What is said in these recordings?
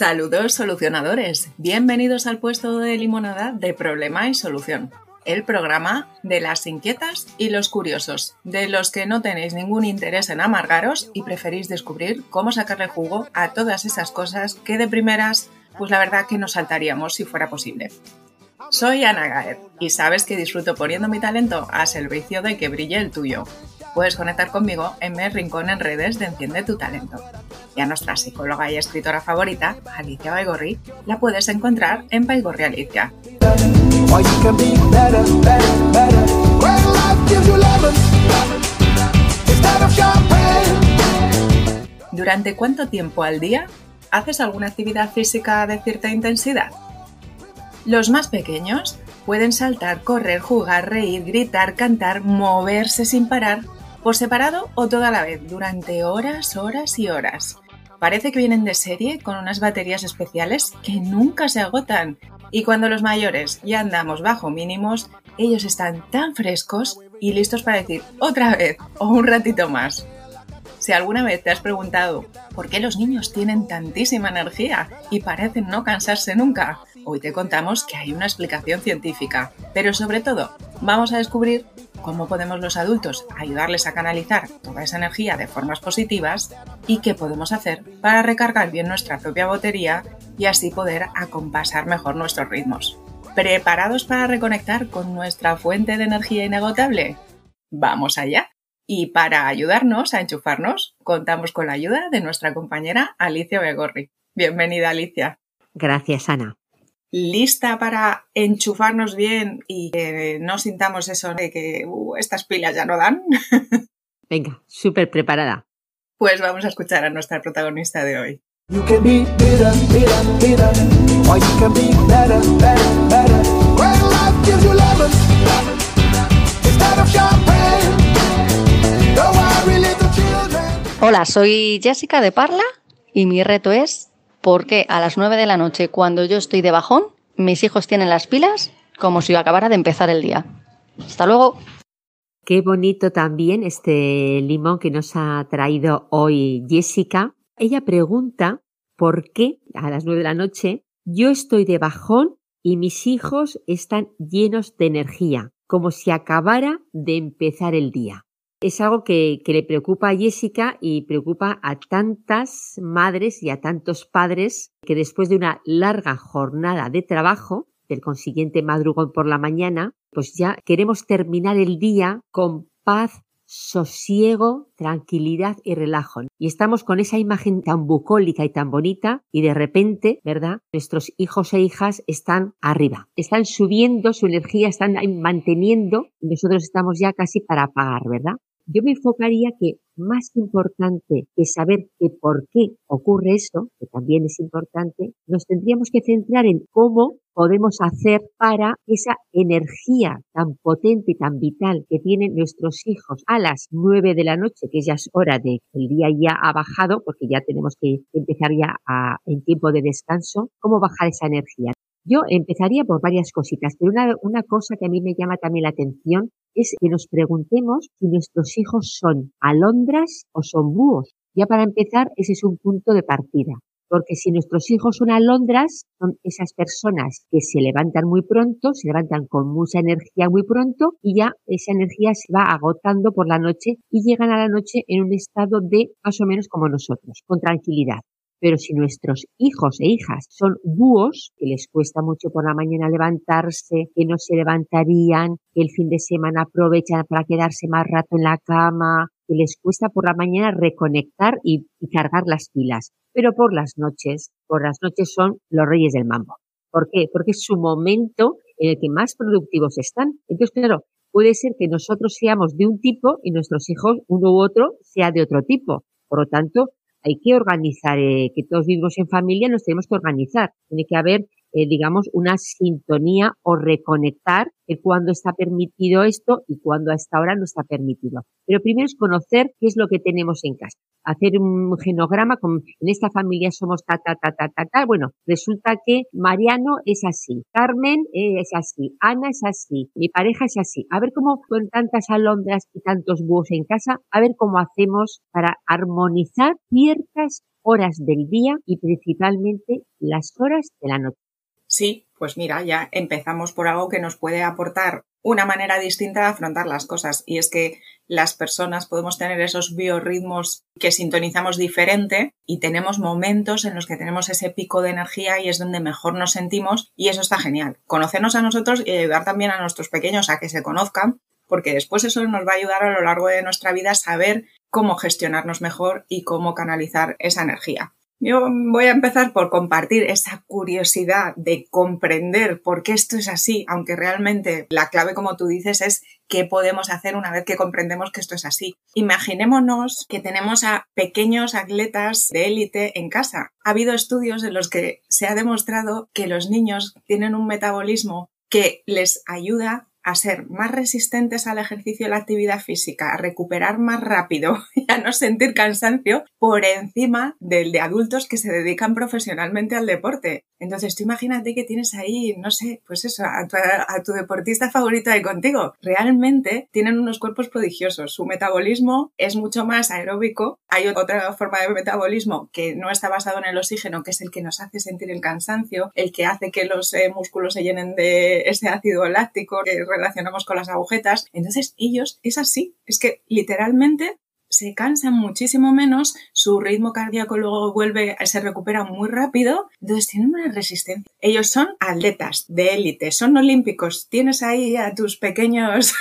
Saludos solucionadores, bienvenidos al puesto de limonada de Problema y Solución, el programa de las inquietas y los curiosos, de los que no tenéis ningún interés en amargaros y preferís descubrir cómo sacarle jugo a todas esas cosas que de primeras, pues la verdad que nos saltaríamos si fuera posible. Soy Ana Gaer y sabes que disfruto poniendo mi talento a servicio de que brille el tuyo. Puedes conectar conmigo en mi rincón en redes de Enciende tu Talento. Y a nuestra psicóloga y escritora favorita, Alicia Baigorri, la puedes encontrar en Baigorri Alicia. ¿Durante cuánto tiempo al día haces alguna actividad física de cierta intensidad? Los más pequeños pueden saltar, correr, jugar, reír, gritar, cantar, moverse sin parar, por separado o toda la vez, durante horas, horas y horas. Parece que vienen de serie con unas baterías especiales que nunca se agotan. Y cuando los mayores ya andamos bajo mínimos, ellos están tan frescos y listos para decir otra vez o un ratito más. Si alguna vez te has preguntado por qué los niños tienen tantísima energía y parecen no cansarse nunca, hoy te contamos que hay una explicación científica. Pero sobre todo, vamos a descubrir cómo podemos los adultos ayudarles a canalizar toda esa energía de formas positivas y qué podemos hacer para recargar bien nuestra propia batería y así poder acompasar mejor nuestros ritmos. ¿Preparados para reconectar con nuestra fuente de energía inagotable? ¡Vamos allá! Y para ayudarnos a enchufarnos, contamos con la ayuda de nuestra compañera Alicia Begorri. Bienvenida, Alicia. Gracias, Ana lista para enchufarnos bien y que no sintamos eso de que uh, estas pilas ya no dan? Venga, súper preparada. Pues vamos a escuchar a nuestra protagonista de hoy. Hola, soy Jessica de Parla y mi reto es porque a las 9 de la noche, cuando yo estoy de bajón, mis hijos tienen las pilas como si acabara de empezar el día. Hasta luego. Qué bonito también este limón que nos ha traído hoy Jessica. Ella pregunta por qué a las 9 de la noche yo estoy de bajón y mis hijos están llenos de energía, como si acabara de empezar el día es algo que, le preocupa a Jessica y preocupa a tantas madres y a tantos padres que después de una larga jornada de trabajo, del consiguiente madrugón por la mañana, pues ya queremos terminar el día con paz, sosiego, tranquilidad y relajo. Y estamos con esa imagen tan bucólica y tan bonita y de repente, ¿verdad? Nuestros hijos e hijas están arriba, están subiendo su energía, están manteniendo nosotros estamos ya casi para apagar, ¿verdad? Yo me enfocaría que más importante que saber que por qué ocurre esto, que también es importante, nos tendríamos que centrar en cómo podemos hacer para esa energía tan potente y tan vital que tienen nuestros hijos a las nueve de la noche, que ya es hora de que el día ya ha bajado, porque ya tenemos que empezar ya a, en tiempo de descanso, cómo bajar esa energía. Yo empezaría por varias cositas, pero una, una cosa que a mí me llama también la atención es que nos preguntemos si nuestros hijos son alondras o son búhos. Ya para empezar, ese es un punto de partida. Porque si nuestros hijos son alondras, son esas personas que se levantan muy pronto, se levantan con mucha energía muy pronto y ya esa energía se va agotando por la noche y llegan a la noche en un estado de más o menos como nosotros, con tranquilidad. Pero si nuestros hijos e hijas son búhos, que les cuesta mucho por la mañana levantarse, que no se levantarían, que el fin de semana aprovechan para quedarse más rato en la cama, que les cuesta por la mañana reconectar y, cargar las pilas. Pero por las noches, por las noches son los reyes del mambo. ¿Por qué? Porque es su momento en el que más productivos están. Entonces, claro, puede ser que nosotros seamos de un tipo y nuestros hijos, uno u otro, sea de otro tipo. Por lo tanto, hay que organizar, eh, que todos vivimos en familia, nos tenemos que organizar. Tiene que haber, eh, digamos, una sintonía o reconectar de cuándo está permitido esto y cuándo a esta hora no está permitido. Pero primero es conocer qué es lo que tenemos en casa. Hacer un genograma con, en esta familia somos ta, ta, ta, ta, ta, ta. Bueno, resulta que Mariano es así, Carmen es así, Ana es así, mi pareja es así. A ver cómo con tantas alondras y tantos búhos en casa, a ver cómo hacemos para armonizar ciertas horas del día y principalmente las horas de la noche. Sí, pues mira, ya empezamos por algo que nos puede aportar una manera distinta de afrontar las cosas y es que las personas podemos tener esos biorritmos que sintonizamos diferente y tenemos momentos en los que tenemos ese pico de energía y es donde mejor nos sentimos y eso está genial. Conocernos a nosotros y ayudar también a nuestros pequeños a que se conozcan porque después eso nos va a ayudar a lo largo de nuestra vida a saber cómo gestionarnos mejor y cómo canalizar esa energía. Yo voy a empezar por compartir esa curiosidad de comprender por qué esto es así, aunque realmente la clave, como tú dices, es qué podemos hacer una vez que comprendemos que esto es así. Imaginémonos que tenemos a pequeños atletas de élite en casa. Ha habido estudios en los que se ha demostrado que los niños tienen un metabolismo que les ayuda a ser más resistentes al ejercicio y la actividad física, a recuperar más rápido y a no sentir cansancio por encima del de adultos que se dedican profesionalmente al deporte. Entonces tú imagínate que tienes ahí, no sé, pues eso, a tu, deportista favorito ahí contigo. Realmente tienen unos cuerpos prodigiosos. Su metabolismo es mucho más aeróbico. Hay otra forma de metabolismo que no está basado en el oxígeno, que es el que nos hace sentir el cansancio, el que hace que los eh, músculos se llenen de ese ácido láctico que relacionamos con las agujetas. Entonces ellos es así, es que literalmente se cansan muchísimo menos, su ritmo cardíaco luego vuelve, se recupera muy rápido, entonces tienen una resistencia. Ellos son atletas de élite, son olímpicos. Tienes ahí a tus pequeños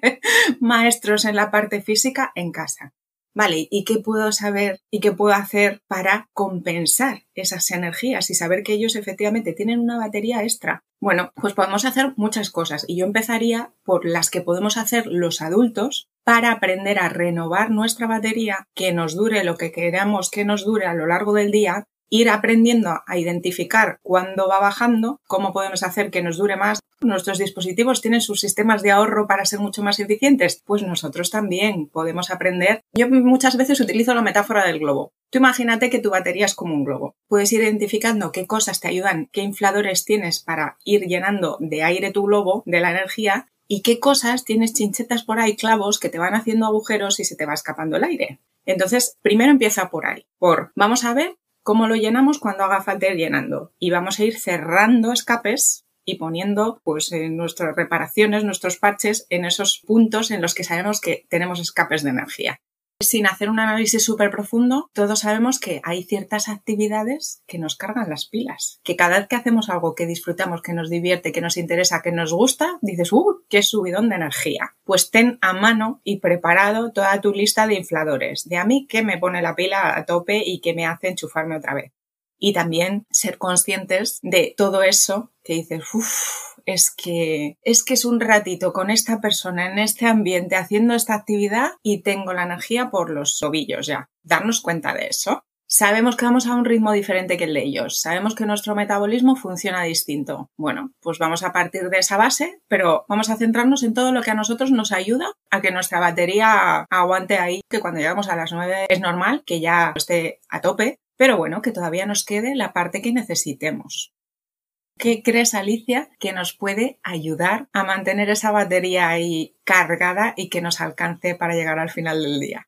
maestros en la parte física en casa. Vale, ¿y qué puedo saber y qué puedo hacer para compensar esas energías y saber que ellos efectivamente tienen una batería extra? Bueno, pues podemos hacer muchas cosas y yo empezaría por las que podemos hacer los adultos para aprender a renovar nuestra batería, que nos dure lo que queramos que nos dure a lo largo del día ir aprendiendo a identificar cuándo va bajando, cómo podemos hacer que nos dure más. Nuestros dispositivos tienen sus sistemas de ahorro para ser mucho más eficientes. Pues nosotros también podemos aprender. Yo muchas veces utilizo la metáfora del globo. Tú imagínate que tu batería es como un globo. Puedes ir identificando qué cosas te ayudan, qué infladores tienes para ir llenando de aire tu globo, de la energía, y qué cosas tienes chinchetas por ahí, clavos que te van haciendo agujeros y se te va escapando el aire. Entonces, primero empieza por ahí, por vamos a ver cómo lo llenamos cuando haga falta ir llenando. Y vamos a ir cerrando escapes y poniendo pues nuestras reparaciones, nuestros parches en esos puntos en los que sabemos que tenemos escapes de energía sin hacer un análisis súper profundo, todos sabemos que hay ciertas actividades que nos cargan las pilas. Que cada vez que hacemos algo que disfrutamos, que nos divierte, que nos interesa, que nos gusta, dices, ¡uh! ¡Qué subidón de energía! Pues ten a mano y preparado toda tu lista de infladores. De a mí que me pone la pila a tope y que me hace enchufarme otra vez. Y también ser conscientes de todo eso que dices, uff, es que es que es un ratito con esta persona en este ambiente haciendo esta actividad y tengo la energía por los tobillos ya. Darnos cuenta de eso. Sabemos que vamos a un ritmo diferente que el de ellos, sabemos que nuestro metabolismo funciona distinto. Bueno, pues vamos a partir de esa base, pero vamos a centrarnos en todo lo que a nosotros nos ayuda a que nuestra batería aguante ahí, que cuando llegamos a las 9 es normal que ya esté a tope, pero bueno, que todavía nos quede la parte que necesitemos. ¿Qué crees, Alicia, que nos puede ayudar a mantener esa batería ahí cargada y que nos alcance para llegar al final del día?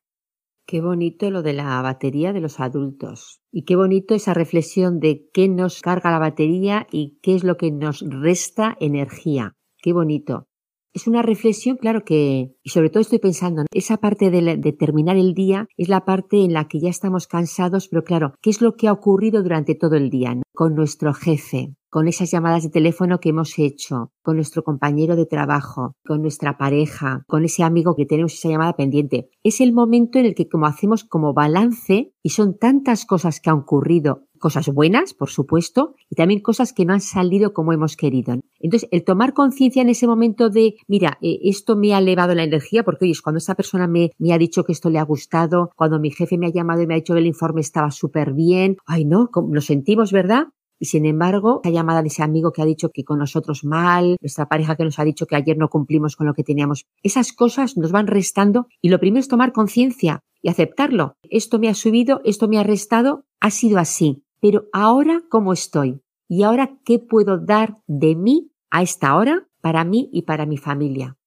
Qué bonito lo de la batería de los adultos. Y qué bonito esa reflexión de qué nos carga la batería y qué es lo que nos resta energía. Qué bonito. Es una reflexión, claro que, y sobre todo estoy pensando, esa parte de, terminar el día es la parte en la que ya estamos cansados, pero claro, ¿qué es lo que ha ocurrido durante todo el día con nuestro jefe? con esas llamadas de teléfono que hemos hecho, con nuestro compañero de trabajo, con nuestra pareja, con ese amigo que tenemos esa llamada pendiente. Es el momento en el que como hacemos como balance y son tantas cosas que han ocurrido, cosas buenas, por supuesto, y también cosas que no han salido como hemos querido. Entonces, el tomar conciencia en ese momento de, mira, eh, esto me ha elevado la energía, porque oye, cuando esa persona me, ha dicho que esto le ha gustado, cuando mi jefe me ha llamado y me ha dicho que el informe estaba súper bien, ay no, nos sentimos, ¿verdad? Y sin embargo, esa llamada de ese amigo que ha dicho que con nosotros mal, nuestra pareja que nos ha dicho que ayer no cumplimos con lo que teníamos, esas cosas nos van restando y lo primero es tomar conciencia y aceptarlo. Esto me ha subido, esto me ha restado, ha sido así. Pero ahora, ¿cómo estoy? ¿Y ahora qué puedo dar de mí a esta hora para mí y para mi familia?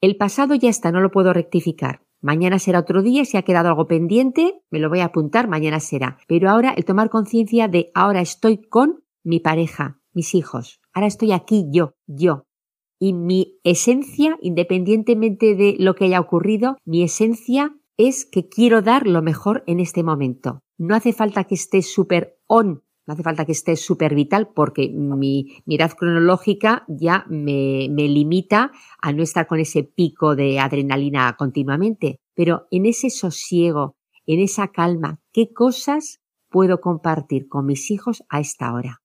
El pasado ya está, no lo puedo rectificar. Mañana será otro día, si ha quedado algo pendiente, me lo voy a apuntar, mañana será. Pero ahora el tomar conciencia de ahora estoy con mi pareja, mis hijos, ahora estoy aquí yo, yo. Y mi esencia, independientemente de lo que haya ocurrido, mi esencia es que quiero dar lo mejor en este momento. No hace falta que esté súper on, no hace falta que esté súper vital porque mi, mirada cronológica ya me, me limita a no estar con ese pico de adrenalina continuamente. Pero en ese sosiego, en esa calma, ¿qué cosas puedo compartir con mis hijos a esta hora?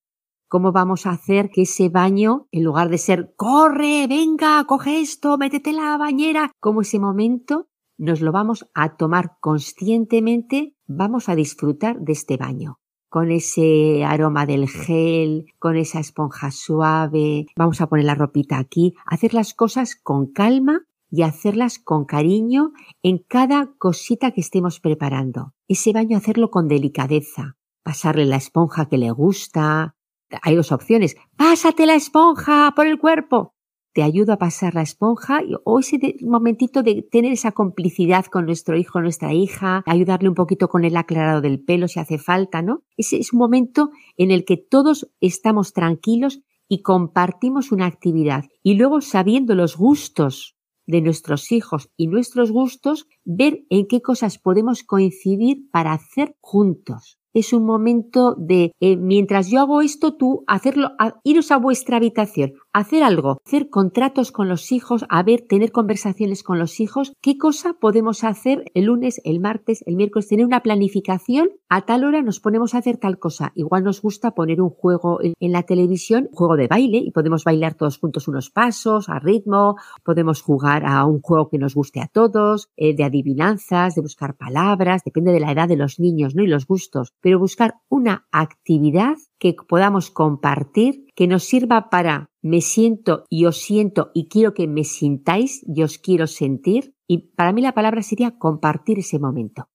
¿Cómo vamos a hacer que ese baño, en lugar de ser corre, venga, coge esto, métete en la bañera, como ese momento nos lo vamos a tomar conscientemente, vamos a disfrutar de este baño con ese aroma del gel, con esa esponja suave, vamos a poner la ropita aquí, hacer las cosas con calma y hacerlas con cariño en cada cosita que estemos preparando. Ese baño hacerlo con delicadeza, pasarle la esponja que le gusta. Hay dos opciones. Pásate la esponja por el cuerpo te ayudo a pasar la esponja o ese momentito de tener esa complicidad con nuestro hijo, nuestra hija, ayudarle un poquito con el aclarado del pelo si hace falta, ¿no? Ese es un momento en el que todos estamos tranquilos y compartimos una actividad y luego sabiendo los gustos de nuestros hijos y nuestros gustos, ver en qué cosas podemos coincidir para hacer juntos es un momento de eh, mientras yo hago esto, tú hacerlo, iros a vuestra habitación, hacer algo, hacer contratos con los hijos, a ver, tener conversaciones con los hijos, qué cosa podemos hacer el lunes, el martes, el miércoles, tener una planificación, a tal hora nos ponemos a hacer tal cosa. Igual nos gusta poner un juego en, la televisión, un juego de baile, y podemos bailar todos juntos unos pasos a ritmo, podemos jugar a un juego que nos guste a todos, eh, de adivinanzas, de buscar palabras, depende de la edad de los niños, ¿no? Y los gustos pero buscar una actividad que podamos compartir, que nos sirva para me siento y os siento y quiero que me sintáis y os quiero sentir. Y para mí la palabra sería compartir ese momento.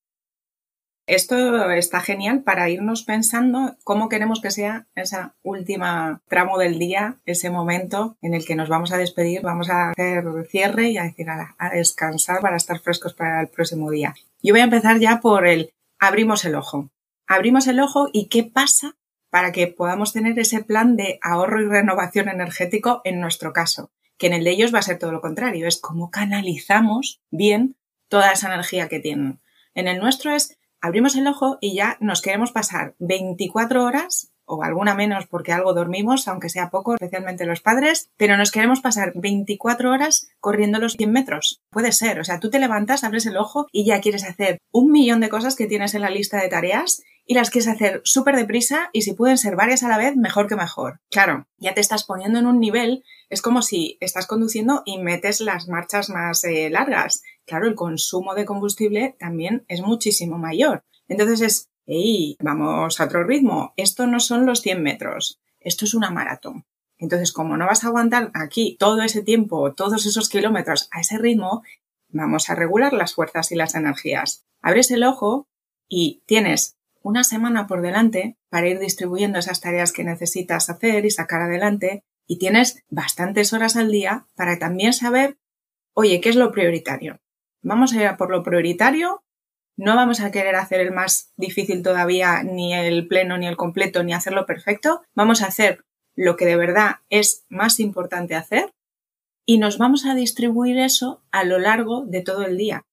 Esto está genial para irnos pensando cómo queremos que sea esa última tramo del día, ese momento en el que nos vamos a despedir, vamos a hacer cierre y a decir a, a descansar para estar frescos para el próximo día. Yo voy a empezar ya por el abrimos el ojo abrimos el ojo y qué pasa para que podamos tener ese plan de ahorro y renovación energético en nuestro caso, que en el de ellos va a ser todo lo contrario, es cómo canalizamos bien toda esa energía que tienen. En el nuestro es abrimos el ojo y ya nos queremos pasar 24 horas o alguna menos porque algo dormimos, aunque sea poco, especialmente los padres, pero nos queremos pasar 24 horas corriendo los 100 metros. Puede ser, o sea, tú te levantas, abres el ojo y ya quieres hacer un millón de cosas que tienes en la lista de tareas y las quieres hacer súper deprisa y si pueden ser varias a la vez, mejor que mejor. Claro, ya te estás poniendo en un nivel, es como si estás conduciendo y metes las marchas más eh, largas. Claro, el consumo de combustible también es muchísimo mayor. Entonces es, hey, vamos a otro ritmo. Esto no son los 100 metros, esto es una maratón. Entonces, como no vas a aguantar aquí todo ese tiempo, todos esos kilómetros a ese ritmo, vamos a regular las fuerzas y las energías. Abres el ojo y tienes una semana por delante para ir distribuyendo esas tareas que necesitas hacer y sacar adelante y tienes bastantes horas al día para también saber, oye, ¿qué es lo prioritario? Vamos a ir a por lo prioritario, no vamos a querer hacer el más difícil todavía, ni el pleno, ni el completo, ni hacerlo perfecto, vamos a hacer lo que de verdad es más importante hacer y nos vamos a distribuir eso a lo largo de todo el día.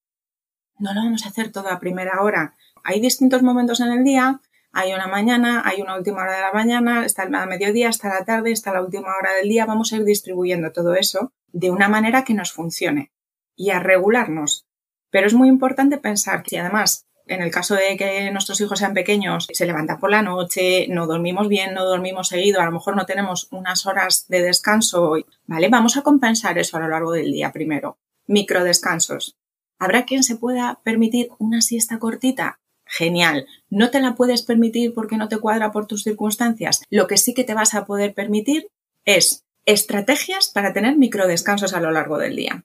No lo vamos a hacer todo a primera hora, hay distintos momentos en el día, hay una mañana, hay una última hora de la mañana, está el mediodía, está la tarde, está la última hora del día, vamos a ir distribuyendo todo eso de una manera que nos funcione y a regularnos. Pero es muy importante pensar que además, en el caso de que nuestros hijos sean pequeños, se levantan por la noche, no dormimos bien, no dormimos seguido, a lo mejor no tenemos unas horas de descanso, ¿vale? Vamos a compensar eso a lo largo del día primero. Micro descansos. ¿Habrá quien se pueda permitir una siesta cortita? Genial. No te la puedes permitir porque no te cuadra por tus circunstancias. Lo que sí que te vas a poder permitir es estrategias para tener microdescansos a lo largo del día.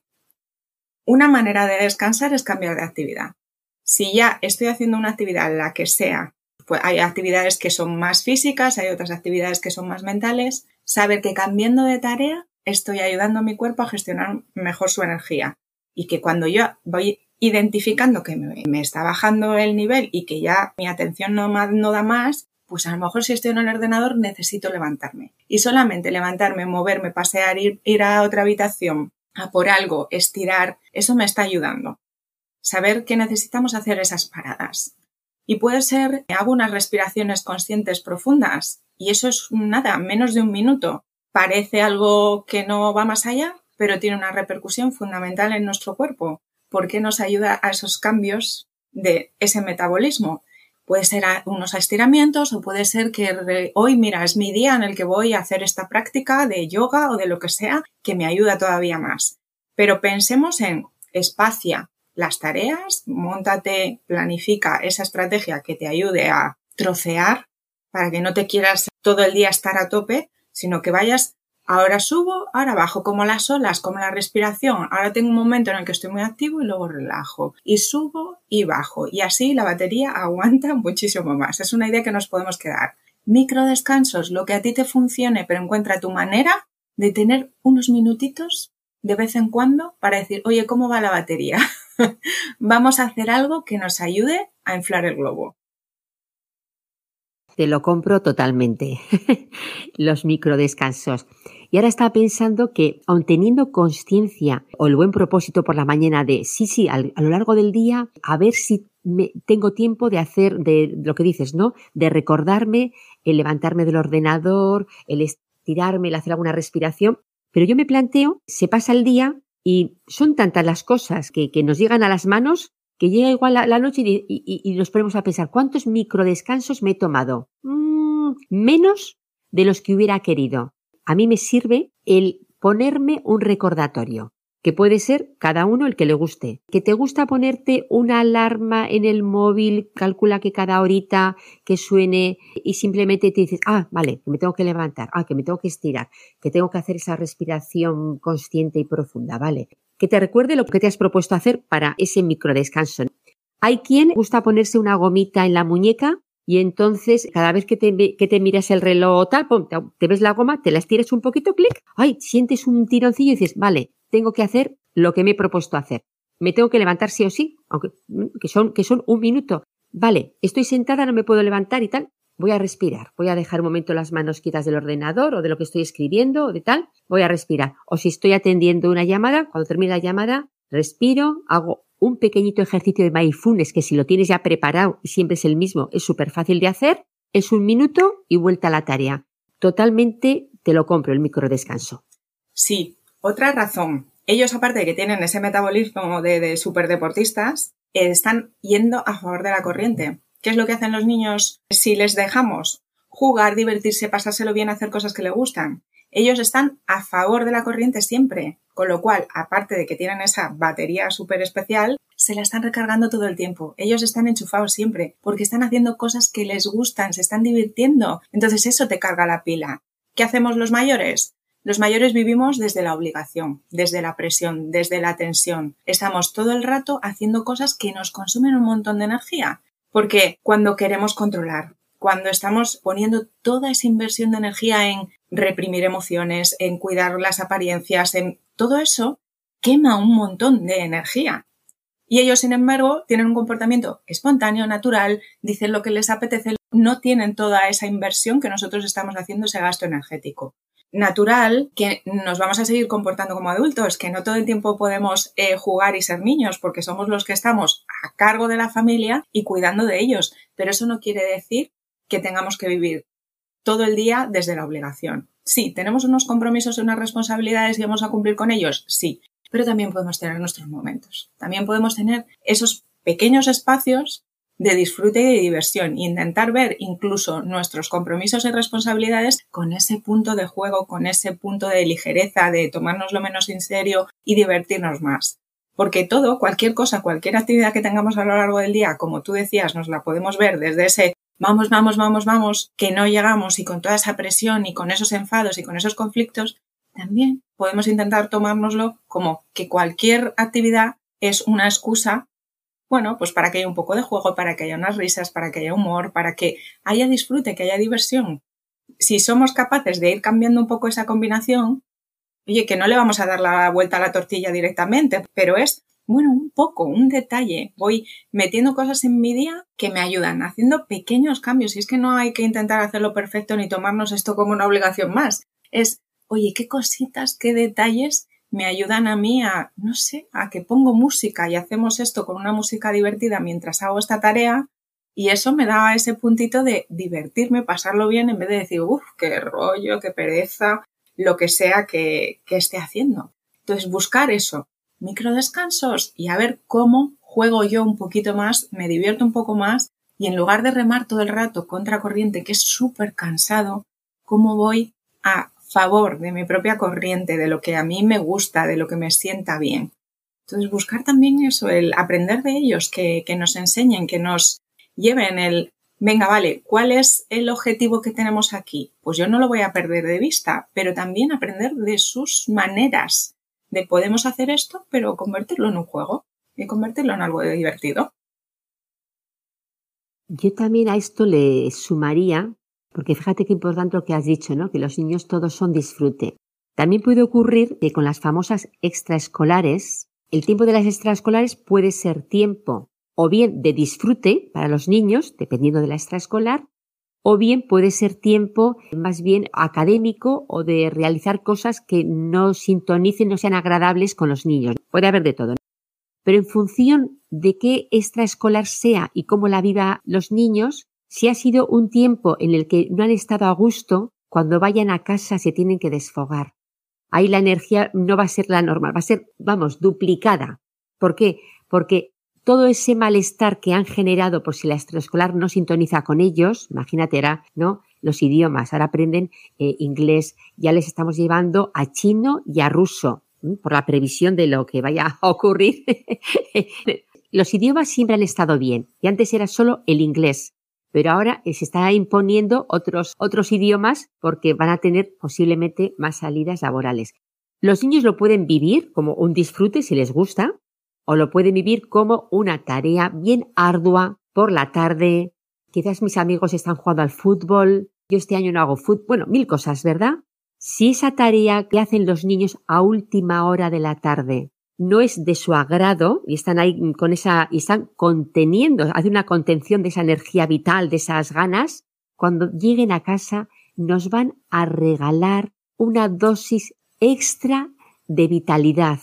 Una manera de descansar es cambiar de actividad. Si ya estoy haciendo una actividad, la que sea, pues hay actividades que son más físicas, hay otras actividades que son más mentales, saber que cambiando de tarea estoy ayudando a mi cuerpo a gestionar mejor su energía y que cuando yo voy identificando que me, está bajando el nivel y que ya mi atención no, da más, pues a lo mejor si estoy en el ordenador necesito levantarme. Y solamente levantarme, moverme, pasear, ir, ir a otra habitación, a por algo, estirar, eso me está ayudando. Saber que necesitamos hacer esas paradas. Y puede ser, hago unas respiraciones conscientes profundas y eso es nada, menos de un minuto. Parece algo que no va más allá, pero tiene una repercusión fundamental en nuestro cuerpo porque nos ayuda a esos cambios de ese metabolismo. Puede ser unos estiramientos o puede ser que hoy, mira, es mi día en el que voy a hacer esta práctica de yoga o de lo que sea que me ayuda todavía más. Pero pensemos en espacia las tareas, montate, planifica esa estrategia que te ayude a trocear para que no te quieras todo el día estar a tope, sino que vayas Ahora subo, ahora bajo, como las olas, como la respiración. Ahora tengo un momento en el que estoy muy activo y luego relajo. Y subo y bajo. Y así la batería aguanta muchísimo más. Es una idea que nos podemos quedar. Micro descansos, lo que a ti te funcione, pero encuentra tu manera de tener unos minutitos de vez en cuando para decir, oye, ¿cómo va la batería? Vamos a hacer algo que nos ayude a inflar el globo. Te lo compro totalmente. Los microdescansos. Y ahora estaba pensando que, aun teniendo conciencia o el buen propósito por la mañana de sí, sí, a lo largo del día, a ver si tengo tiempo de hacer de lo que dices, ¿no? De recordarme el levantarme del ordenador, el estirarme, el hacer alguna respiración. Pero yo me planteo, se pasa el día y son tantas las cosas que, que nos llegan a las manos que llega igual la, noche y, nos ponemos a pensar, ¿cuántos microdescansos me he tomado? Mm, menos de los que hubiera querido. A mí me sirve el ponerme un recordatorio que puede ser cada uno el que le guste. Que te gusta ponerte una alarma en el móvil, calcula que cada horita que suene y simplemente te dices, ah, vale, que me tengo que levantar, ah, que me tengo que estirar, que tengo que hacer esa respiración consciente y profunda, vale. Que te recuerde lo que te has propuesto hacer para ese microdescanso. Hay quien gusta ponerse una gomita en la muñeca y entonces cada vez que te, que te miras el reloj o tal, te, ves la goma, te la estiras un poquito, clic, ay, sientes un tironcillo y dices, vale, tengo que hacer lo que me he propuesto hacer. Me tengo que levantar sí o sí, aunque mm, que son, que son un minuto. Vale, estoy sentada, no me puedo levantar y tal voy a respirar, voy a dejar un momento las manos quitas del ordenador o de lo que estoy escribiendo o de tal, voy a respirar. O si estoy atendiendo una llamada, cuando termine la llamada, respiro, hago un pequeñito ejercicio de mindfulness que si lo tienes ya preparado y siempre es el mismo, es súper fácil de hacer, es un minuto y vuelta a la tarea. Totalmente te lo compro el micro descanso. Sí, otra razón. Ellos, aparte de que tienen ese metabolismo de, de superdeportistas, están yendo a favor de la corriente. ¿Qué es lo que hacen los niños si les dejamos jugar, divertirse, pasárselo bien, hacer cosas que les gustan? Ellos están a favor de la corriente siempre, con lo cual, aparte de que tienen esa batería súper especial, se la están recargando todo el tiempo. Ellos están enchufados siempre, porque están haciendo cosas que les gustan, se están divirtiendo. Entonces eso te carga la pila. ¿Qué hacemos los mayores? Los mayores vivimos desde la obligación, desde la presión, desde la tensión. Estamos todo el rato haciendo cosas que nos consumen un montón de energía. Porque cuando queremos controlar, cuando estamos poniendo toda esa inversión de energía en reprimir emociones, en cuidar las apariencias, en todo eso, quema un montón de energía. Y ellos, sin embargo, tienen un comportamiento espontáneo, natural, dicen lo que les apetece, no tienen toda esa inversión que nosotros estamos haciendo, ese gasto energético natural que nos vamos a seguir comportando como adultos, que no todo el tiempo podemos eh, jugar y ser niños, porque somos los que estamos a cargo de la familia y cuidando de ellos. Pero eso no quiere decir que tengamos que vivir todo el día desde la obligación. Sí, tenemos unos compromisos y unas responsabilidades y vamos a cumplir con ellos, sí, pero también podemos tener nuestros momentos. También podemos tener esos pequeños espacios de disfrute y de diversión intentar ver incluso nuestros compromisos y responsabilidades con ese punto de juego, con ese punto de ligereza, de tomarnos lo menos en serio y divertirnos más. Porque todo, cualquier cosa, cualquier actividad que tengamos a lo largo del día, como tú decías, nos la podemos ver desde ese vamos, vamos, vamos, vamos, que no llegamos y con toda esa presión y con esos enfados y con esos conflictos, también podemos intentar tomárnoslo como que cualquier actividad es una excusa bueno, pues para que haya un poco de juego, para que haya unas risas, para que haya humor, para que haya disfrute, que haya diversión. Si somos capaces de ir cambiando un poco esa combinación, oye, que no le vamos a dar la vuelta a la tortilla directamente, pero es bueno, un poco, un detalle. Voy metiendo cosas en mi día que me ayudan, haciendo pequeños cambios. Y es que no hay que intentar hacerlo perfecto ni tomarnos esto como una obligación más. Es, oye, qué cositas, qué detalles me ayudan a mí a, no sé, a que pongo música y hacemos esto con una música divertida mientras hago esta tarea. Y eso me da ese puntito de divertirme, pasarlo bien, en vez de decir, uff, qué rollo, qué pereza, lo que sea que, que esté haciendo. Entonces, buscar eso, micro descansos y a ver cómo juego yo un poquito más, me divierto un poco más y en lugar de remar todo el rato contra corriente, que es súper cansado, cómo voy a favor de mi propia corriente, de lo que a mí me gusta, de lo que me sienta bien. Entonces, buscar también eso, el aprender de ellos, que, que nos enseñen, que nos lleven el, venga, vale, ¿cuál es el objetivo que tenemos aquí? Pues yo no lo voy a perder de vista, pero también aprender de sus maneras, de podemos hacer esto, pero convertirlo en un juego y convertirlo en algo divertido. Yo también a esto le sumaría, porque fíjate qué importante lo que has dicho, ¿no? Que los niños todos son disfrute. También puede ocurrir que con las famosas extraescolares, el tiempo de las extraescolares puede ser tiempo o bien de disfrute para los niños, dependiendo de la extraescolar, o bien puede ser tiempo más bien académico o de realizar cosas que no sintonicen, no sean agradables con los niños. Puede haber de todo. Pero en función de qué extraescolar sea y cómo la viva los niños, si ha sido un tiempo en el que no han estado a gusto, cuando vayan a casa se tienen que desfogar. Ahí la energía no va a ser la normal, va a ser, vamos, duplicada. ¿Por qué? Porque todo ese malestar que han generado por si la extraescolar no sintoniza con ellos, imagínate, era, ¿no? Los idiomas, ahora aprenden eh, inglés, ya les estamos llevando a chino y a ruso, por la previsión de lo que vaya a ocurrir. Los idiomas siempre han estado bien, y antes era solo el inglés, pero ahora se está imponiendo otros, otros idiomas porque van a tener posiblemente más salidas laborales. Los niños lo pueden vivir como un disfrute si les gusta, o lo pueden vivir como una tarea bien ardua por la tarde. Quizás mis amigos están jugando al fútbol, yo este año no hago fútbol, bueno, mil cosas, ¿verdad? Si esa tarea que hacen los niños a última hora de la tarde no es de su agrado y están ahí con esa y están conteniendo, hace una contención de esa energía vital, de esas ganas, cuando lleguen a casa nos van a regalar una dosis extra de vitalidad,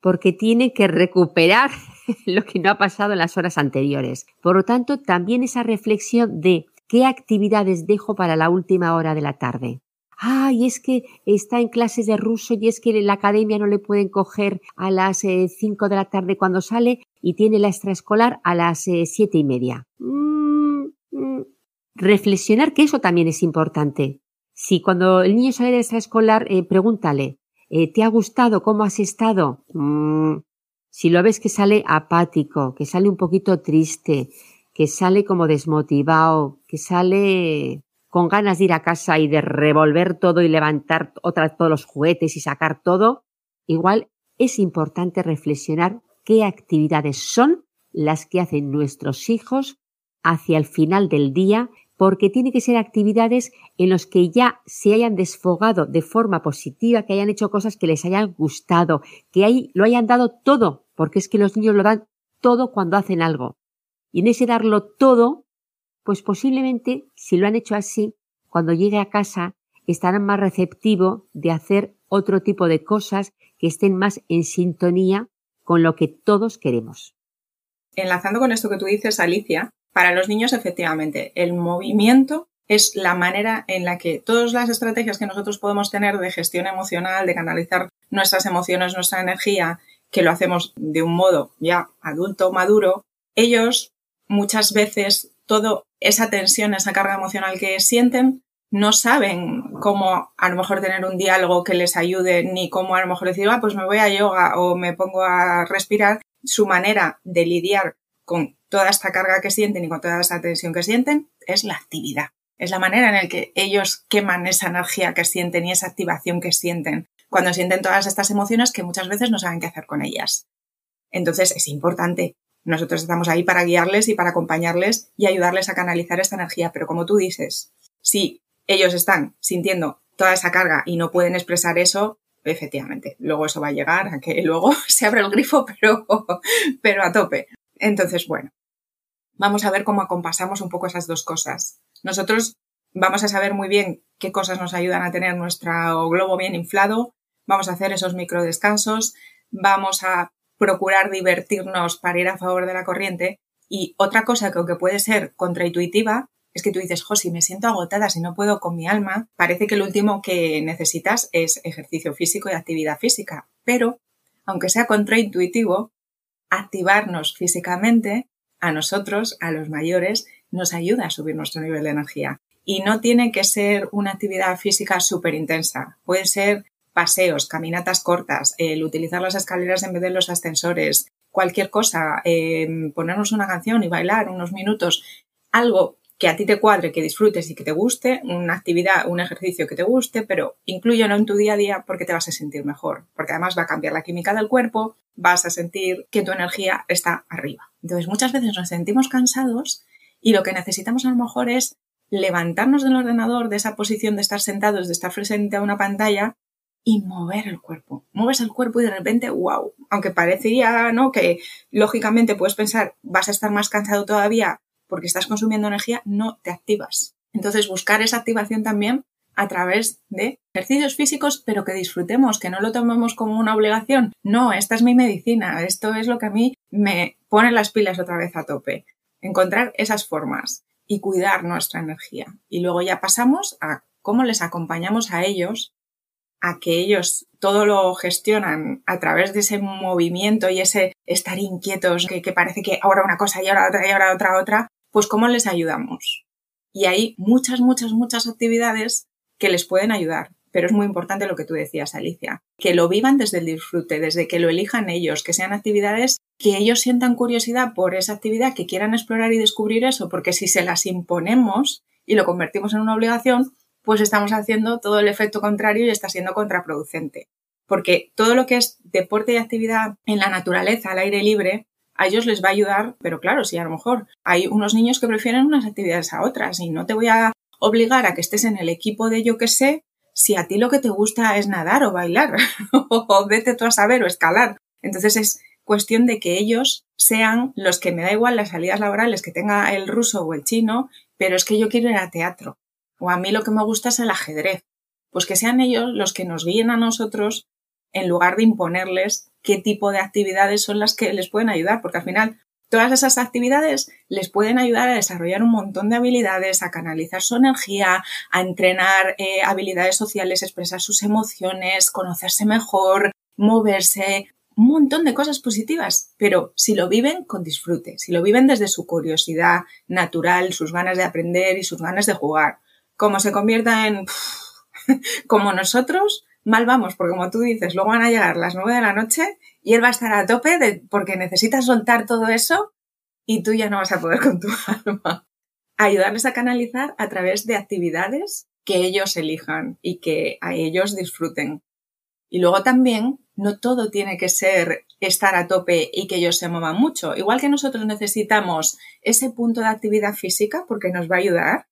porque tiene que recuperar lo que no ha pasado en las horas anteriores. Por lo tanto, también esa reflexión de qué actividades dejo para la última hora de la tarde. Ah, y es que está en clases de ruso y es que en la academia no le pueden coger a las eh, cinco de la tarde cuando sale y tiene la extraescolar a las eh, siete y media. Mm, mm. Reflexionar que eso también es importante. Si cuando el niño sale de extraescolar, eh, pregúntale, eh, ¿Te ha gustado? ¿Cómo has estado? Mm, si lo ves que sale apático, que sale un poquito triste, que sale como desmotivado, que sale con ganas de ir a casa y de revolver todo y levantar otra todos los juguetes y sacar todo, igual es importante reflexionar qué actividades son las que hacen nuestros hijos hacia el final del día porque tiene que ser actividades en las que ya se hayan desfogado de forma positiva, que hayan hecho cosas que les hayan gustado, que ahí lo hayan dado todo, porque es que los niños lo dan todo cuando hacen algo. Y en ese darlo todo, pues posiblemente, si lo han hecho así, cuando llegue a casa estarán más receptivos de hacer otro tipo de cosas que estén más en sintonía con lo que todos queremos. Enlazando con esto que tú dices, Alicia, para los niños, efectivamente, el movimiento es la manera en la que todas las estrategias que nosotros podemos tener de gestión emocional, de canalizar nuestras emociones, nuestra energía, que lo hacemos de un modo ya adulto, maduro, ellos muchas veces toda esa tensión, esa carga emocional que sienten, no saben cómo a lo mejor tener un diálogo que les ayude, ni cómo a lo mejor decir, ah, pues me voy a yoga o me pongo a respirar. Su manera de lidiar con toda esta carga que sienten y con toda esta tensión que sienten es la actividad. Es la manera en la que ellos queman esa energía que sienten y esa activación que sienten cuando sienten todas estas emociones que muchas veces no saben qué hacer con ellas. Entonces es importante. Nosotros estamos ahí para guiarles y para acompañarles y ayudarles a canalizar esta energía. Pero como tú dices, si ellos están sintiendo toda esa carga y no pueden expresar eso, efectivamente. Luego eso va a llegar a que luego se abra el grifo, pero, pero a tope. Entonces, bueno, vamos a ver cómo acompasamos un poco esas dos cosas. Nosotros vamos a saber muy bien qué cosas nos ayudan a tener nuestro globo bien inflado, vamos a hacer esos micro descansos, vamos a procurar divertirnos para ir a favor de la corriente. Y otra cosa que aunque puede ser contraintuitiva, es que tú dices, Josi, me siento agotada si no puedo con mi alma, parece que lo último que necesitas es ejercicio físico y actividad física. Pero, aunque sea contraintuitivo, activarnos físicamente a nosotros, a los mayores, nos ayuda a subir nuestro nivel de energía. Y no tiene que ser una actividad física súper intensa. Puede ser paseos, caminatas cortas, el utilizar las escaleras en vez de los ascensores, cualquier cosa, eh, ponernos una canción y bailar unos minutos, algo que a ti te cuadre, que disfrutes y que te guste, una actividad, un ejercicio que te guste, pero incluyelo en tu día a día porque te vas a sentir mejor, porque además va a cambiar la química del cuerpo, vas a sentir que tu energía está arriba. Entonces muchas veces nos sentimos cansados y lo que necesitamos a lo mejor es levantarnos del ordenador, de esa posición de estar sentados, de estar frente a una pantalla y mover el cuerpo. Mueves el cuerpo y de repente, wow, aunque parecería, ¿no? Que lógicamente puedes pensar, vas a estar más cansado todavía porque estás consumiendo energía, no te activas. Entonces, buscar esa activación también a través de ejercicios físicos, pero que disfrutemos, que no lo tomemos como una obligación. No, esta es mi medicina, esto es lo que a mí me pone las pilas otra vez a tope. Encontrar esas formas y cuidar nuestra energía. Y luego ya pasamos a cómo les acompañamos a ellos, a que ellos todo lo gestionan a través de ese movimiento y ese estar inquietos, que, parece que ahora una cosa y ahora otra y ahora otra otra, pues ¿cómo les ayudamos? Y hay muchas, muchas, muchas actividades que les pueden ayudar. Pero es muy importante lo que tú decías, Alicia, que lo vivan desde el disfrute, desde que lo elijan ellos, que sean actividades que ellos sientan curiosidad por esa actividad, que quieran explorar y descubrir eso, porque si se las imponemos y lo convertimos en una obligación, pues estamos haciendo todo el efecto contrario y está siendo contraproducente. Porque todo lo que es deporte y actividad en la naturaleza, al aire libre, a ellos les va a ayudar, pero claro, si a lo mejor hay unos niños que prefieren unas actividades a otras y no te voy a obligar a que estés en el equipo de yo que sé, si a ti lo que te gusta es nadar o bailar, o vete tú a saber o escalar. Entonces es cuestión de que ellos sean los que me da igual las salidas laborales que tenga el ruso o el chino, pero es que yo quiero ir a teatro. O a mí lo que me gusta es el ajedrez. Pues que sean ellos los que nos guíen a nosotros en lugar de imponerles qué tipo de actividades son las que les pueden ayudar, porque al final todas esas actividades les pueden ayudar a desarrollar un montón de habilidades, a canalizar su energía, a entrenar eh, habilidades sociales, expresar sus emociones, conocerse mejor, moverse, un montón de cosas positivas, pero si lo viven con disfrute, si lo viven desde su curiosidad natural, sus ganas de aprender y sus ganas de jugar, como se convierta en como nosotros, mal vamos, porque como tú dices, luego van a llegar las nueve de la noche y él va a estar a tope porque necesita soltar todo eso y tú ya no vas a poder con tu alma. Ayudarles a canalizar a través de actividades que ellos elijan y que a ellos disfruten. Y luego también, no todo tiene que ser estar a tope y que ellos se muevan mucho. Igual que nosotros necesitamos ese punto de actividad física porque nos va a ayudar,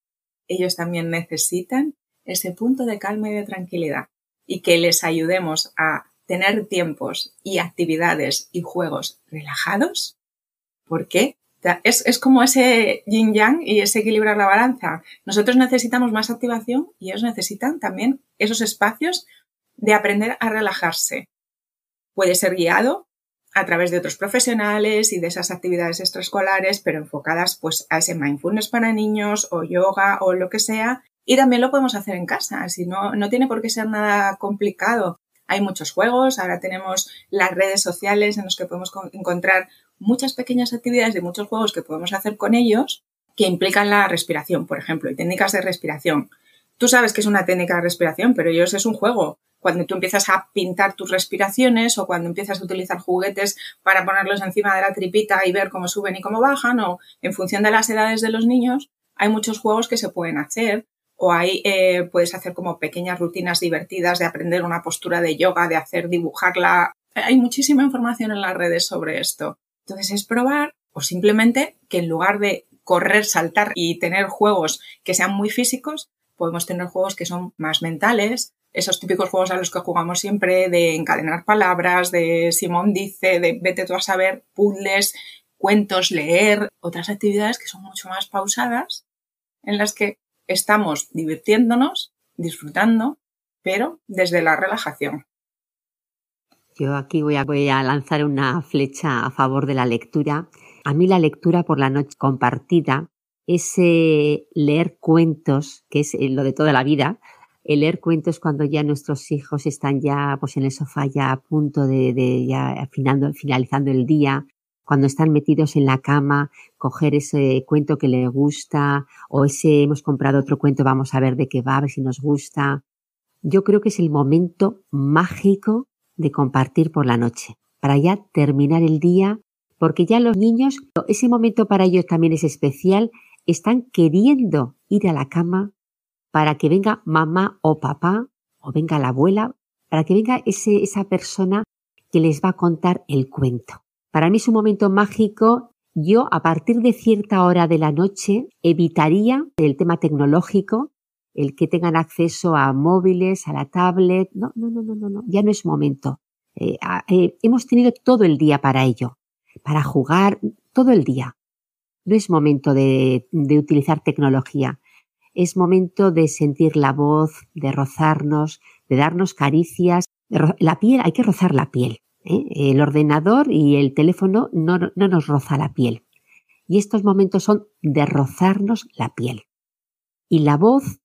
ellos también necesitan ese punto de calma y de tranquilidad y que les ayudemos a tener tiempos y actividades y juegos relajados, ¿por qué? Es, es como ese yin yang y ese equilibrar la balanza. Nosotros necesitamos más activación y ellos necesitan también esos espacios de aprender a relajarse. Puede ser guiado a través de otros profesionales y de esas actividades extraescolares, pero enfocadas pues a ese mindfulness para niños o yoga o lo que sea, y también lo podemos hacer en casa, si no, no tiene por qué ser nada complicado. Hay muchos juegos, ahora tenemos las redes sociales en los que podemos encontrar muchas pequeñas actividades de muchos juegos que podemos hacer con ellos que implican la respiración, por ejemplo, y técnicas de respiración. Tú sabes que es una técnica de respiración, pero ellos es un juego. Cuando tú empiezas a pintar tus respiraciones o cuando empiezas a utilizar juguetes para ponerlos encima de la tripita y ver cómo suben y cómo bajan, o en función de las edades de los niños, hay muchos juegos que se pueden hacer o ahí eh, puedes hacer como pequeñas rutinas divertidas de aprender una postura de yoga, de hacer dibujarla. Hay muchísima información en las redes sobre esto. Entonces es probar o simplemente que en lugar de correr, saltar y tener juegos que sean muy físicos, podemos tener juegos que son más mentales, esos típicos juegos a los que jugamos siempre de encadenar palabras, de Simón dice, de vete tú a saber, puzzles, cuentos, leer, otras actividades que son mucho más pausadas, en las que estamos divirtiéndonos, disfrutando, pero desde la relajación. Yo aquí voy a, voy a lanzar una flecha a favor de la lectura. A mí la lectura por la noche compartida, ese leer cuentos, que es lo de toda la vida, el leer cuentos cuando ya nuestros hijos están ya pues en el sofá ya a punto de, de ya finalizando el día, cuando están metidos en la cama, coger ese cuento que les gusta o ese hemos comprado otro cuento, vamos a ver de qué va, a ver si nos gusta. Yo creo que es el momento mágico de compartir por la noche, para ya terminar el día, porque ya los niños, ese momento para ellos también es especial, están queriendo ir a la cama para que venga mamá o papá, o venga la abuela, para que venga esa persona que les va a contar el cuento. Para mí es un momento mágico. Yo, a partir de cierta hora de la noche, evitaría el tema tecnológico, el que tengan acceso a móviles, a la tablet. No, no, no, no, no, ya no es momento. Eh, eh, hemos tenido todo el día para ello, para jugar todo el día. No es momento de utilizar tecnología. Es momento de sentir la voz, de rozarnos, de darnos caricias. La piel, hay que rozar la piel. ¿eh? El ordenador y el teléfono no, no nos roza la piel. Y estos momentos son de rozarnos la piel. Y la voz,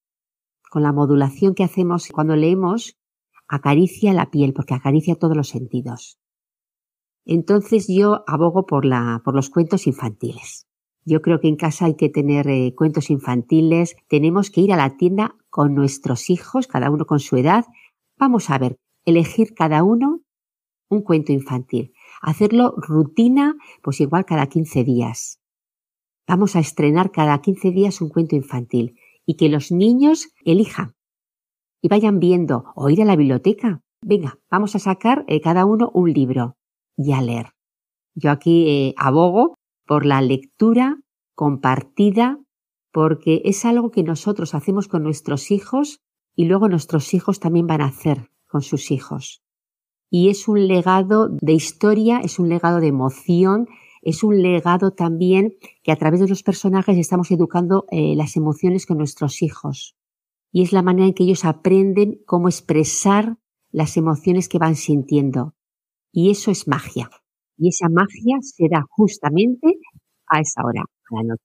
con la modulación que hacemos cuando leemos, acaricia la piel, porque acaricia todos los sentidos. Entonces yo abogo por, la, por los cuentos infantiles. Yo creo que en casa hay que tener eh, cuentos infantiles, tenemos que ir a la tienda con nuestros hijos, cada uno con su edad. Vamos a ver, elegir cada uno un cuento infantil. Hacerlo rutina, pues igual cada 15 días. Vamos a estrenar cada 15 días un cuento infantil y que los niños elijan y vayan viendo o ir a la biblioteca. Venga, vamos a sacar eh, cada uno un libro y a leer. Yo aquí eh, abogo por la lectura compartida porque es algo que nosotros hacemos con nuestros hijos y luego nuestros hijos también van a hacer con sus hijos y es un legado de historia, es un legado de emoción, es un legado también que a través de los personajes estamos educando eh, las emociones con nuestros hijos. Y es la manera en que ellos aprenden cómo expresar las emociones que van sintiendo. Y eso es magia. Y esa magia se da justamente a esa hora, a la noche.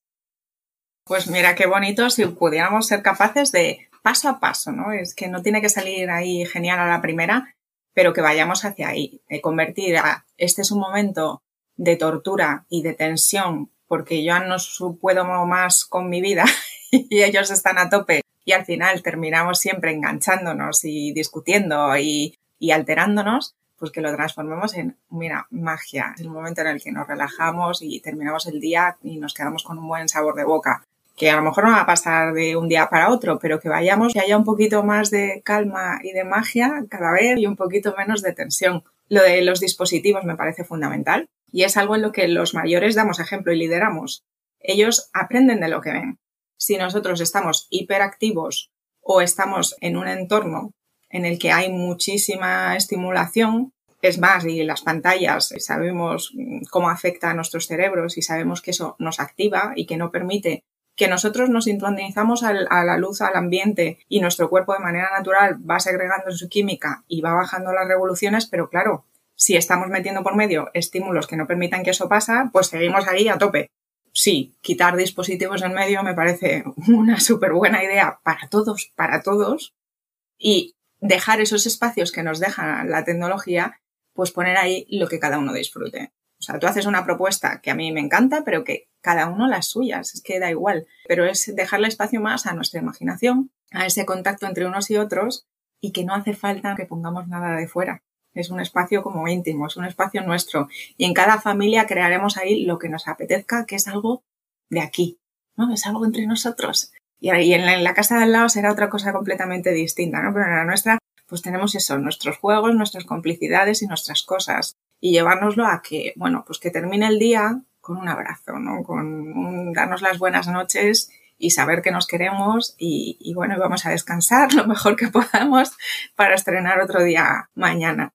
Pues mira qué bonito si pudiéramos ser capaces de paso a paso, ¿no? Es que no tiene que salir ahí genial a la primera, pero que vayamos hacia ahí, convertir a este es un momento de tortura y de tensión porque yo no puedo más con mi vida y ellos están a tope y al final terminamos siempre enganchándonos y discutiendo y alterándonos, pues que lo transformemos en, mira, magia. Es el momento en el que nos relajamos y terminamos el día y nos quedamos con un buen sabor de boca que a lo mejor no va a pasar de un día para otro, pero que vayamos, que haya un poquito más de calma y de magia cada vez y un poquito menos de tensión. Lo de los dispositivos me parece fundamental y es algo en lo que los mayores damos ejemplo y lideramos. Ellos aprenden de lo que ven. Si nosotros estamos hiperactivos o estamos en un entorno en el que hay muchísima estimulación, es más, y las pantallas sabemos cómo afecta a nuestros cerebros y sabemos que eso nos activa y que no permite que nosotros nos sintonizamos a la luz, al ambiente y nuestro cuerpo de manera natural va segregando su química y va bajando las revoluciones, pero claro, si estamos metiendo por medio estímulos que no permitan que eso pasa, pues seguimos ahí a tope. Sí, quitar dispositivos en medio me parece una súper buena idea para todos, para todos, y dejar esos espacios que nos deja la tecnología, pues poner ahí lo que cada uno disfrute. O sea, tú haces una propuesta que a mí me encanta, pero que cada uno las suyas, es que da igual. Pero es dejarle espacio más a nuestra imaginación, a ese contacto entre unos y otros y que no hace falta que pongamos nada de fuera. Es un espacio como íntimo, es un espacio nuestro. Y en cada familia crearemos ahí lo que nos apetezca, que es algo de aquí, ¿no? Es algo entre nosotros. Y en la casa de al lado será otra cosa completamente distinta, ¿no? Pero en la nuestra, pues tenemos eso, nuestros juegos, nuestras complicidades y nuestras cosas y llevárnoslo a que, bueno, pues que termine el día con un abrazo, ¿no? Con darnos las buenas noches y saber que nos queremos y, y bueno, vamos a descansar lo mejor que podamos para estrenar otro día mañana.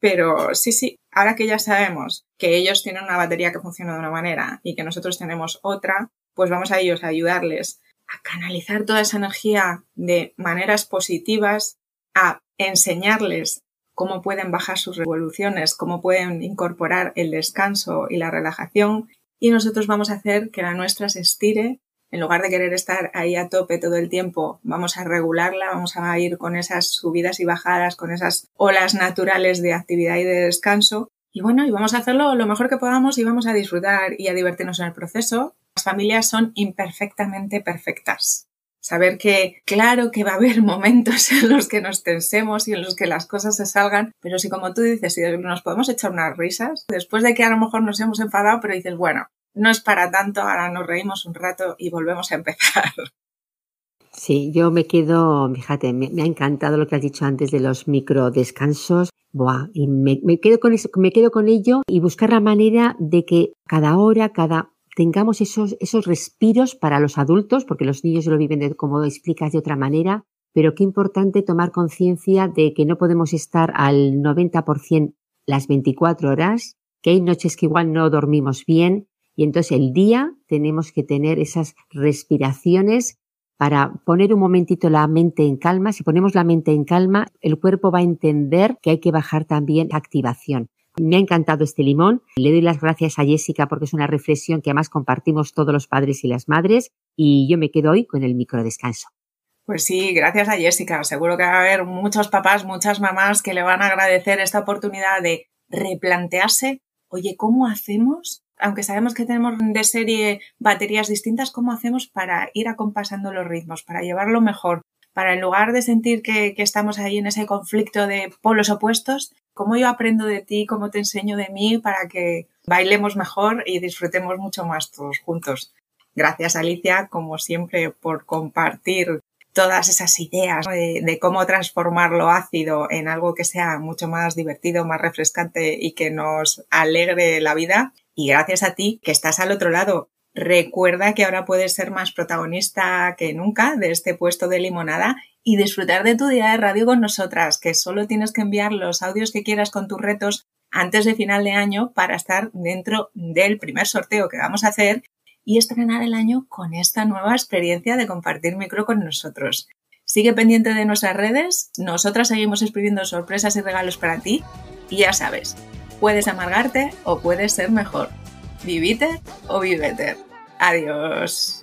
Pero sí, sí, ahora que ya sabemos que ellos tienen una batería que funciona de una manera y que nosotros tenemos otra, pues vamos a ellos a ayudarles a canalizar toda esa energía de maneras positivas, a enseñarles cómo pueden bajar sus revoluciones, cómo pueden incorporar el descanso y la relajación y nosotros vamos a hacer que la nuestra se estire. En lugar de querer estar ahí a tope todo el tiempo, vamos a regularla, vamos a ir con esas subidas y bajadas, con esas olas naturales de actividad y de descanso. Y bueno, y vamos a hacerlo lo mejor que podamos y vamos a disfrutar y a divertirnos en el proceso. Las familias son imperfectamente perfectas saber que claro que va a haber momentos en los que nos tensemos y en los que las cosas se salgan, pero si como tú dices, si nos podemos echar unas risas, después de que a lo mejor nos hemos enfadado, pero dices, bueno, no es para tanto, ahora nos reímos un rato y volvemos a empezar. Sí, yo me quedo, fíjate, me, ha encantado lo que has dicho antes de los micro descansos. Buah, y me, quedo con eso, me quedo con ello y buscar la manera de que cada hora, cada tengamos esos, esos respiros para los adultos, porque los niños lo viven, de, como explicas, de otra manera, pero qué importante tomar conciencia de que no podemos estar al 90% las 24 horas, que hay noches que igual no dormimos bien y entonces el día tenemos que tener esas respiraciones para poner un momentito la mente en calma. Si ponemos la mente en calma, el cuerpo va a entender que hay que bajar también activación. Me ha encantado este limón. Le doy las gracias a Jessica porque es una reflexión que además compartimos todos los padres y las madres y yo me quedo hoy con el micro descanso. Pues sí, gracias a Jessica. Seguro que va a haber muchos papás, muchas mamás que le van a agradecer esta oportunidad de replantearse, oye, ¿cómo hacemos? Aunque sabemos que tenemos de serie baterías distintas, ¿cómo hacemos para ir acompasando los ritmos, para llevarlo mejor? Para en lugar de sentir que, que estamos ahí en ese conflicto de polos opuestos, cómo yo aprendo de ti, cómo te enseño de mí para que bailemos mejor y disfrutemos mucho más todos juntos. Gracias Alicia, como siempre, por compartir todas esas ideas de, cómo transformar lo ácido en algo que sea mucho más divertido, más refrescante y que nos alegre la vida. Y gracias a ti que estás al otro lado. Recuerda que ahora puedes ser más protagonista que nunca de este puesto de limonada y disfrutar de tu día de radio con nosotras, que solo tienes que enviar los audios que quieras con tus retos antes de final de año para estar dentro del primer sorteo que vamos a hacer y estrenar el año con esta nueva experiencia de compartir micro con nosotros. Sigue pendiente de nuestras redes, nosotras seguimos escribiendo sorpresas y regalos para ti y ya sabes, puedes amargarte o puedes ser mejor. Vivite o vivete. Adiós.